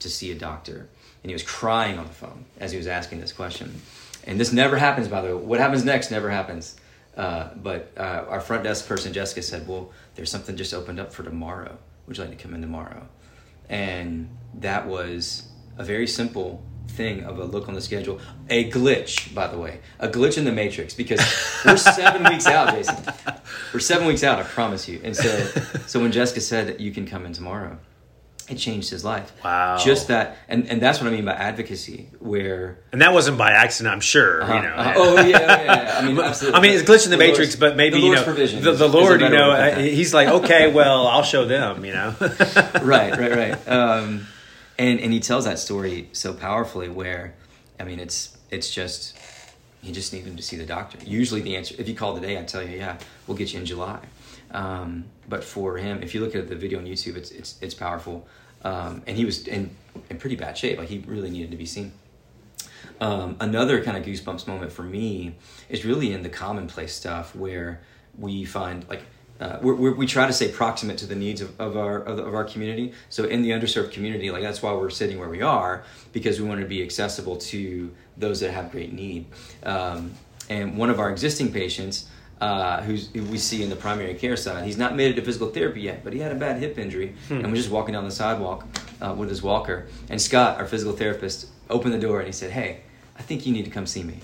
to see a doctor. And he was crying on the phone as he was asking this question. And this never happens, by the way. What happens next never happens. Uh, but uh, our front desk person, Jessica, said, Well, there's something just opened up for tomorrow. Would you like to come in tomorrow? And that was a very simple thing of a look on the schedule. A glitch, by the way. A glitch in the matrix because we're seven weeks out, Jason. We're seven weeks out, I promise you. And so, so when Jessica said that you can come in tomorrow, it changed his life. Wow. Just that, and, and that's what I mean by advocacy, where And that wasn't by accident, I'm sure. You know. uh, oh yeah, yeah, yeah. I mean, absolutely. *laughs* I mean, it's glitch in the, Lord's- matrix, but maybe the you know provision the, the Lord. You know, way to put that. He's like, okay, well, I'll show them. You know, *laughs* right, right, right. *laughs* Um, and and he tells that story so powerfully. Where, I mean, it's it's just he just need needed to see the doctor. Usually, the answer, if you call today, I'd tell you, yeah, we'll get you in July. Um, but for him, if you look at the video on YouTube, it's it's it's powerful. Um, and he was in in pretty bad shape. Like he really needed to be seen. Um, another kind of goosebumps moment for me is really in the commonplace stuff where we find like uh, we're, we're, we try to stay proximate to the needs of, of our of, of, our community. So in the underserved community, like that's why we're sitting where we are because we want to be accessible to those that have great need. Um, and one of our existing patients, uh, who we see in the primary care side, he's not made it to physical therapy yet, but he had a bad hip injury, hmm. and was just walking down the sidewalk uh, with his walker. And Scott, our physical therapist, opened the door and he said, "Hey, I think you need to come see me."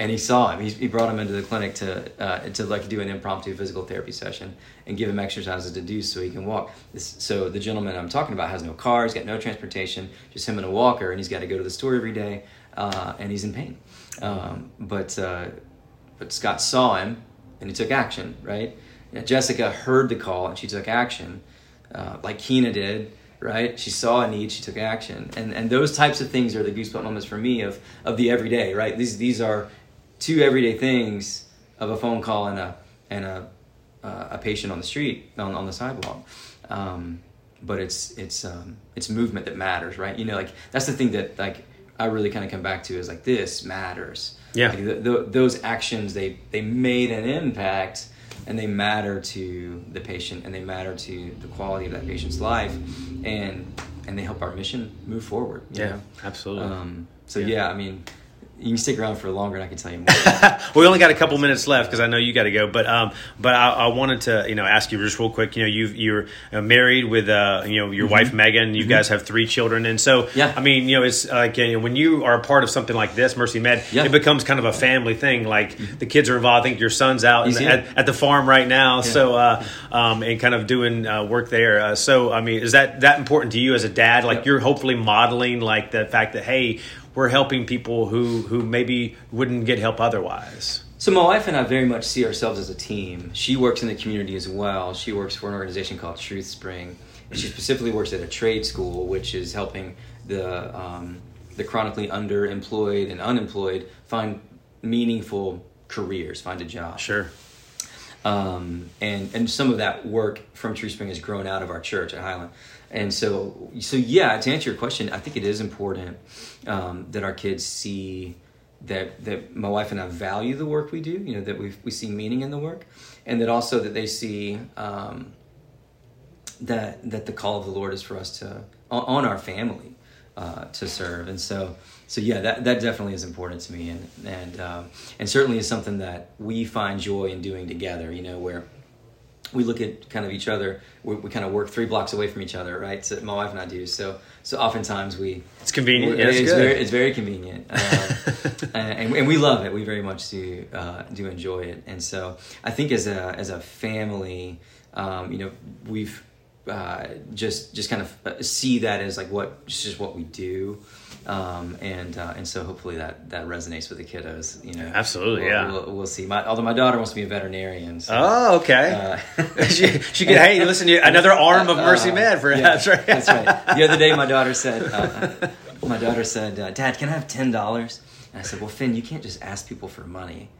and he saw him. He, he brought him into the clinic to uh, to like do an impromptu physical therapy session and give him exercises to do so he can walk. This, so the gentleman I'm talking about has no car, he's got no transportation, just him and a walker, and he's got to go to the store every day, uh, and he's in pain. Um, but uh, but Scott saw him and he took action. Right? Jessica heard the call and she took action, uh, like Keena did right? She saw a need, she took action, and and those types of things are the goosebump moments for me of of the everyday, right? These these are two everyday things of a phone call and a and a uh, a patient on the street on, on the sidewalk. Um, but it's it's um, it's movement that matters, right? You know, like that's the thing that like I really kind of come back to is like this matters. Yeah. Like the, the, those actions they they made an impact and they matter to the patient and they matter to the quality of that patient's life and and they help our mission move forward. yeah, know? absolutely. Um, so yeah. yeah, I mean you can stick around for longer, and I can tell you more. *laughs* we only got a couple minutes left because I know you got to go. But um, but I, I, wanted to you know ask you just real quick. You know, you you're uh, married with uh, you know your mm-hmm. wife Megan. You mm-hmm. guys have three children, and so yeah. I mean, you know, it's like you know, when you are a part of something like this, Mercy Med, yeah. it becomes kind of a family thing. Like mm-hmm. the kids are involved. I think your son's out the, at, at, the farm right now, yeah. so uh, um, and kind of doing uh, work there. Uh, so I mean, is that that important to you as a dad? Like you're hopefully modeling like the fact that hey we're helping people who who maybe wouldn't get help otherwise. So my wife and I very much see ourselves as a team. She works in the community as well. She works for an organization called Truth Spring, and she specifically works at a trade school, which is helping the um, the chronically underemployed and unemployed find meaningful careers, find a job. Sure. Um, and and some of that work from Truth Spring has grown out of our church at Highland. And so, so yeah, to answer your question, I think it is important um, that our kids see that that my wife and I value the work we do. You know that we we see meaning in the work, and that also that they see um, that that the call of the Lord is for us to on, on our family uh, to serve. And so, so yeah, that that definitely is important to me, and and um, and certainly is something that we find joy in doing together. You know where we look at kind of each other. We, we, kind of work three blocks away from each other, right? So my wife and I do. So so oftentimes we it's convenient. Yeah, it's, it's very it's very convenient, *laughs* uh, and, and we love it. We very much do uh, do enjoy it. And so I think as a as a family, um, you know, we've uh, just just kind of see that as like what just what we do um, and uh, and so hopefully that that resonates with the kiddos. You know, absolutely, we'll, yeah. We'll, we'll, see. My, although my daughter wants to be a veterinarian. So, oh, okay. Uh, *laughs* *laughs* she, she could hey, listen, you another arm of Mercy uh, Med, perhaps. Yeah, right? that's right. The other day, my daughter said, *laughs* uh, my daughter said, uh, "Dad, can I have ten dollars?" And I said, "Well, Finn, you can't just ask people for money."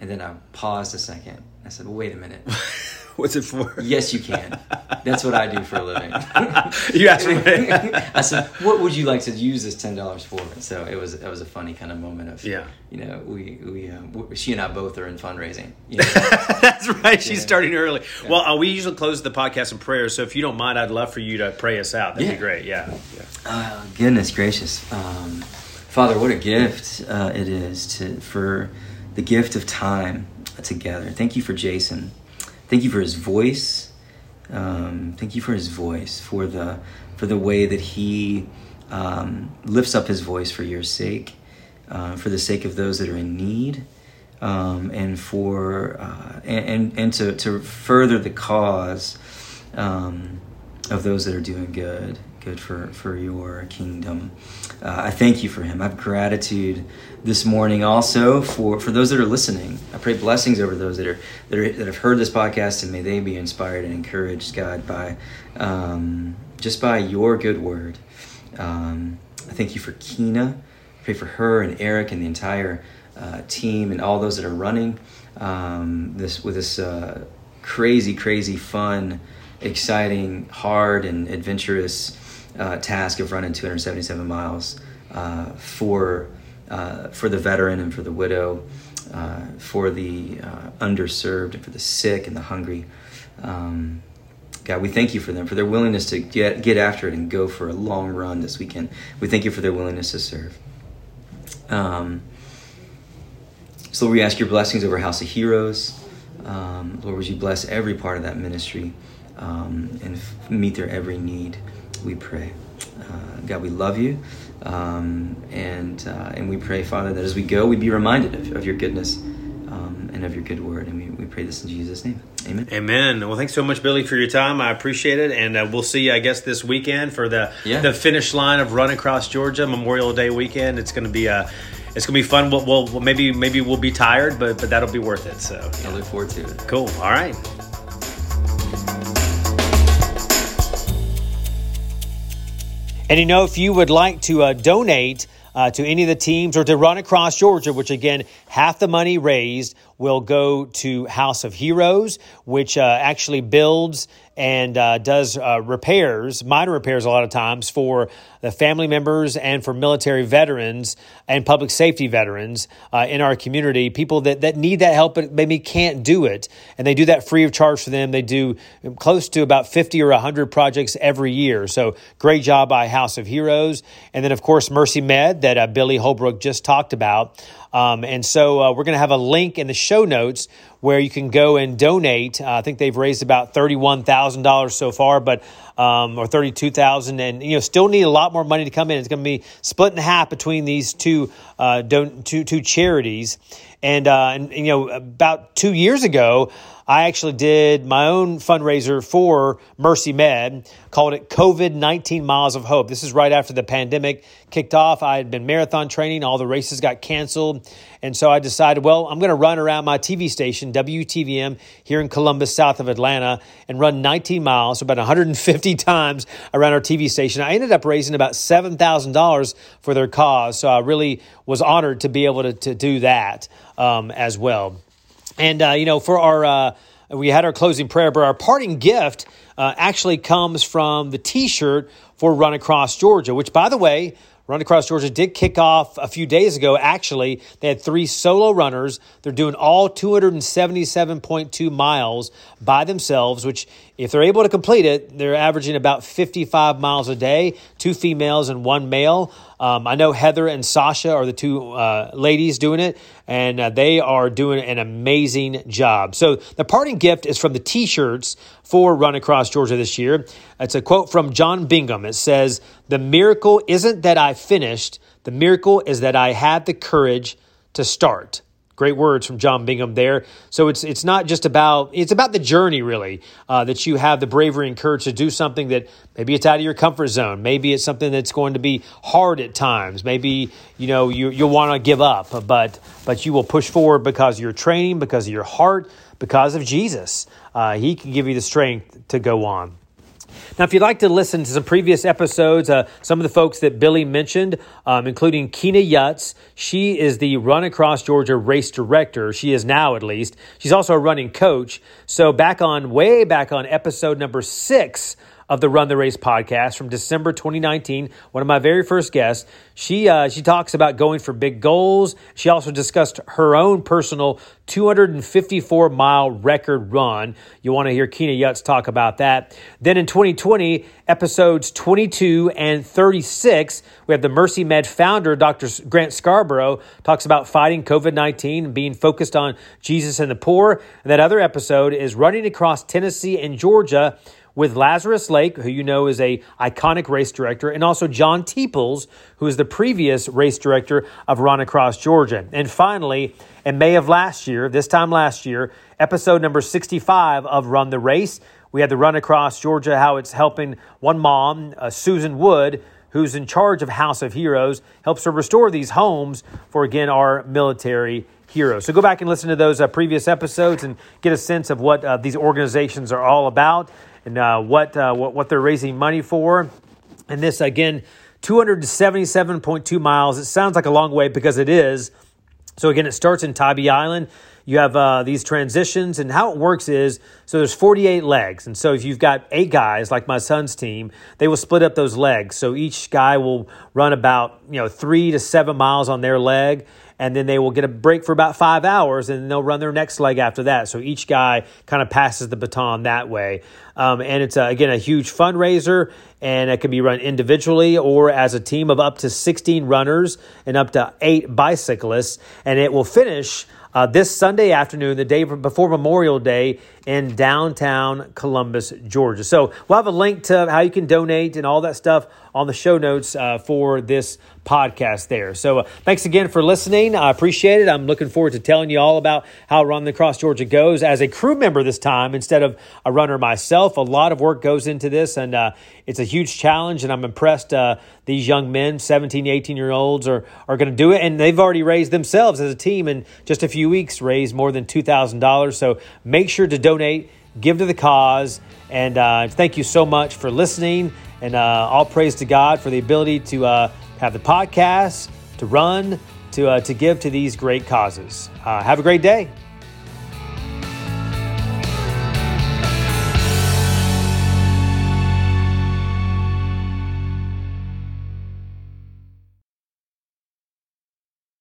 And then I paused a second. I said, "Well, wait a minute." *laughs* What's it for? Yes, you can. That's what I do for a living. *laughs* you asked me. *laughs* I said, "What would you like to use this ten dollars for?" So it was. It was a funny kind of moment of, yeah. You know, we we uh, she and I both are in fundraising. You know? That's right. She's yeah. starting early. Yeah. Well, uh, we usually close the podcast in prayer. So if you don't mind, I'd love for you to pray us out. That'd yeah. be great. Yeah. yeah. Uh, goodness gracious, um, Father, what a gift uh, it is to for the gift of time together. Thank you for Jason. Thank you for his voice. Um, thank you for his voice, for the for the way that he um, lifts up his voice for your sake, uh, for the sake of those that are in need, um, and for uh, and, and to to further the cause um, of those that are doing good good for, for your kingdom. Uh, I thank you for him. I have gratitude this morning also for, for those that are listening. I pray blessings over those that are, that are that have heard this podcast and may they be inspired and encouraged, God, by um, just by your good word. Um, I thank you for Keena. I pray for her and Eric and the entire uh, team and all those that are running um, this with this uh, crazy, crazy, fun, exciting, hard, and adventurous uh, task of running 277 miles uh, for uh, for the veteran and for the widow, uh, for the uh, underserved and for the sick and the hungry. Um, God, we thank you for them, for their willingness to get, get after it and go for a long run this weekend. We thank you for their willingness to serve. Um, so, Lord, we ask your blessings over House of Heroes. Um, Lord, would you bless every part of that ministry um, and f- meet their every need, we pray. Uh, God, we love you. Um, and, uh, and we pray, Father, that as we go, we'd be reminded of, of your goodness um, and of your good word. And we, we pray this in Jesus' name. Amen. Amen. Well, thanks so much, Billy, for your time. I appreciate it, and uh, we'll see you, I guess, this weekend for the Yeah. the finish line of Run Across Georgia Memorial Day weekend. It's going to be a it's going to be fun. We'll, we'll maybe maybe we'll be tired, but but that'll be worth it. So I look forward to it. cool. All right. And you know, if you would like to uh, donate uh, to any of the teams or to Run Across Georgia, which again, half the money raised will go to House of Heroes, which uh, actually builds and uh, does uh, repairs, minor repairs a lot of times for the family members and for military veterans and public safety veterans uh, in our community, people that, that need that help but maybe can't do it. And they do that free of charge for them. They do close to about 50 or 100 projects every year. So great job by House of Heroes. And then, of course, Mercy Med that uh, Billy Holbrook just talked about. Um, and so uh, we're going to have a link in the show notes where you can go and donate. Uh, I think they've raised about thirty-one thousand dollars so far, but um, or thirty-two thousand, and you know still need a lot more money to come in. It's going to be split in half between these two uh, don- two, two charities. And, uh, and you know about two years ago. I actually did my own fundraiser for Mercy Med, called it COVID 19 Miles of Hope. This is right after the pandemic kicked off. I had been marathon training, all the races got canceled. And so I decided, well, I'm going to run around my TV station, WTVM, here in Columbus, south of Atlanta, and run 19 miles, about 150 *laughs* times around our TV station. I ended up raising about $7,000 for their cause. So I really was honored to be able to, to do that um, as well. And, uh, you know, for our, uh, we had our closing prayer, but our parting gift uh, actually comes from the t shirt for Run Across Georgia, which, by the way, Run Across Georgia did kick off a few days ago. Actually, they had three solo runners. They're doing all 277.2 miles by themselves, which, if they're able to complete it, they're averaging about 55 miles a day, two females and one male. Um, I know Heather and Sasha are the two uh, ladies doing it, and uh, they are doing an amazing job. So, the parting gift is from the t shirts for Run Across Georgia this year. It's a quote from John Bingham. It says, The miracle isn't that I finished, the miracle is that I had the courage to start. Great words from John Bingham there. So it's it's not just about it's about the journey really uh, that you have the bravery and courage to do something that maybe it's out of your comfort zone. Maybe it's something that's going to be hard at times. Maybe you know you you'll want to give up, but but you will push forward because of your training, because of your heart, because of Jesus. Uh, he can give you the strength to go on. Now, if you'd like to listen to some previous episodes, uh, some of the folks that Billy mentioned, um, including Keena Yutz, she is the Run Across Georgia race director. She is now, at least. She's also a running coach. So, back on, way back on episode number six of the Run the Race podcast from December 2019, one of my very first guests. She uh, she talks about going for big goals. She also discussed her own personal 254 mile record run. You want to hear Keena Yutz talk about that. Then in 2020, episodes 22 and 36, we have the Mercy Med founder, Dr. Grant Scarborough, talks about fighting COVID 19 and being focused on Jesus and the poor. And that other episode is running across Tennessee and Georgia with Lazarus Lake, who you know is a iconic race director, and also John Teeples, who is the previous race director of Run Across Georgia. And finally, in May of last year, this time last year, episode number 65 of Run the Race, we had the Run Across Georgia, how it's helping one mom, uh, Susan Wood, who's in charge of House of Heroes, helps her restore these homes for, again, our military heroes. So go back and listen to those uh, previous episodes and get a sense of what uh, these organizations are all about and uh, what, uh, what what they're raising money for. And this again, 277.2 miles. It sounds like a long way because it is. So again, it starts in Tybee Island. You have uh, these transitions, and how it works is so there's 48 legs, and so if you've got eight guys, like my son's team, they will split up those legs. So each guy will run about you know three to seven miles on their leg, and then they will get a break for about five hours, and they'll run their next leg after that. So each guy kind of passes the baton that way. Um, and it's, again, a huge fundraiser, and it can be run individually or as a team of up to 16 runners and up to eight bicyclists. And it will finish uh, this Sunday afternoon, the day before Memorial Day, in downtown Columbus, Georgia. So we'll have a link to how you can donate and all that stuff on the show notes uh, for this podcast there. So uh, thanks again for listening. I appreciate it. I'm looking forward to telling you all about how Run Across Georgia goes as a crew member this time instead of a runner myself. A lot of work goes into this, and uh, it's a huge challenge, and I'm impressed uh, these young men, 17, 18 year olds, are, are going to do it, and they've already raised themselves as a team in just a few weeks, raised more than $2,000. So make sure to donate donate, give to the cause. And uh, thank you so much for listening. And uh, all praise to God for the ability to uh, have the podcast, to run, to, uh, to give to these great causes. Uh, have a great day.